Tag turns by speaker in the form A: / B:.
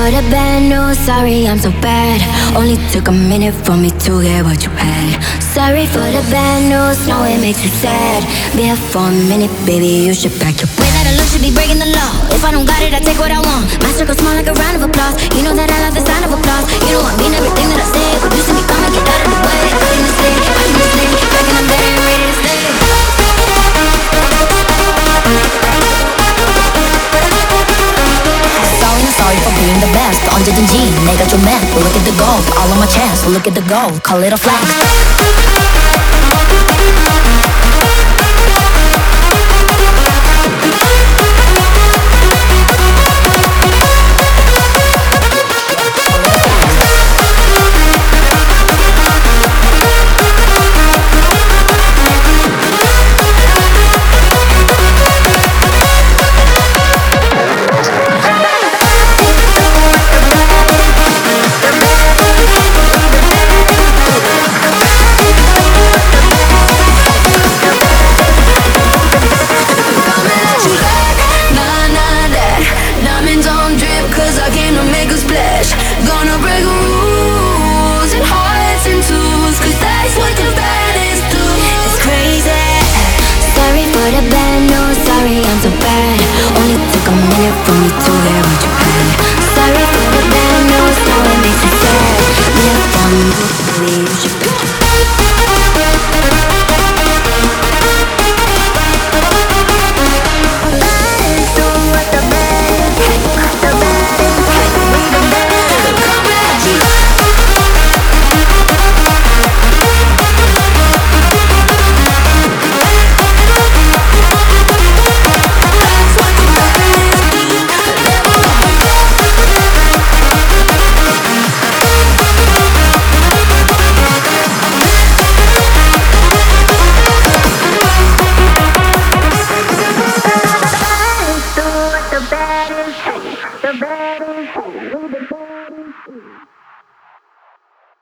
A: For the bad news, sorry I'm so bad. Only took a minute for me to get what you had. Sorry for the bad news, know it makes you sad. Be here for a minute, baby, you should pack your Way that I look should be breaking the law. If I don't got it, I take what I want. My circle small like a round of applause. You know that I love the sound of applause. You know I mean everything
B: look at the gold. All on my chest, look at the gold. Call it a flex. wanna break away the better. We the better.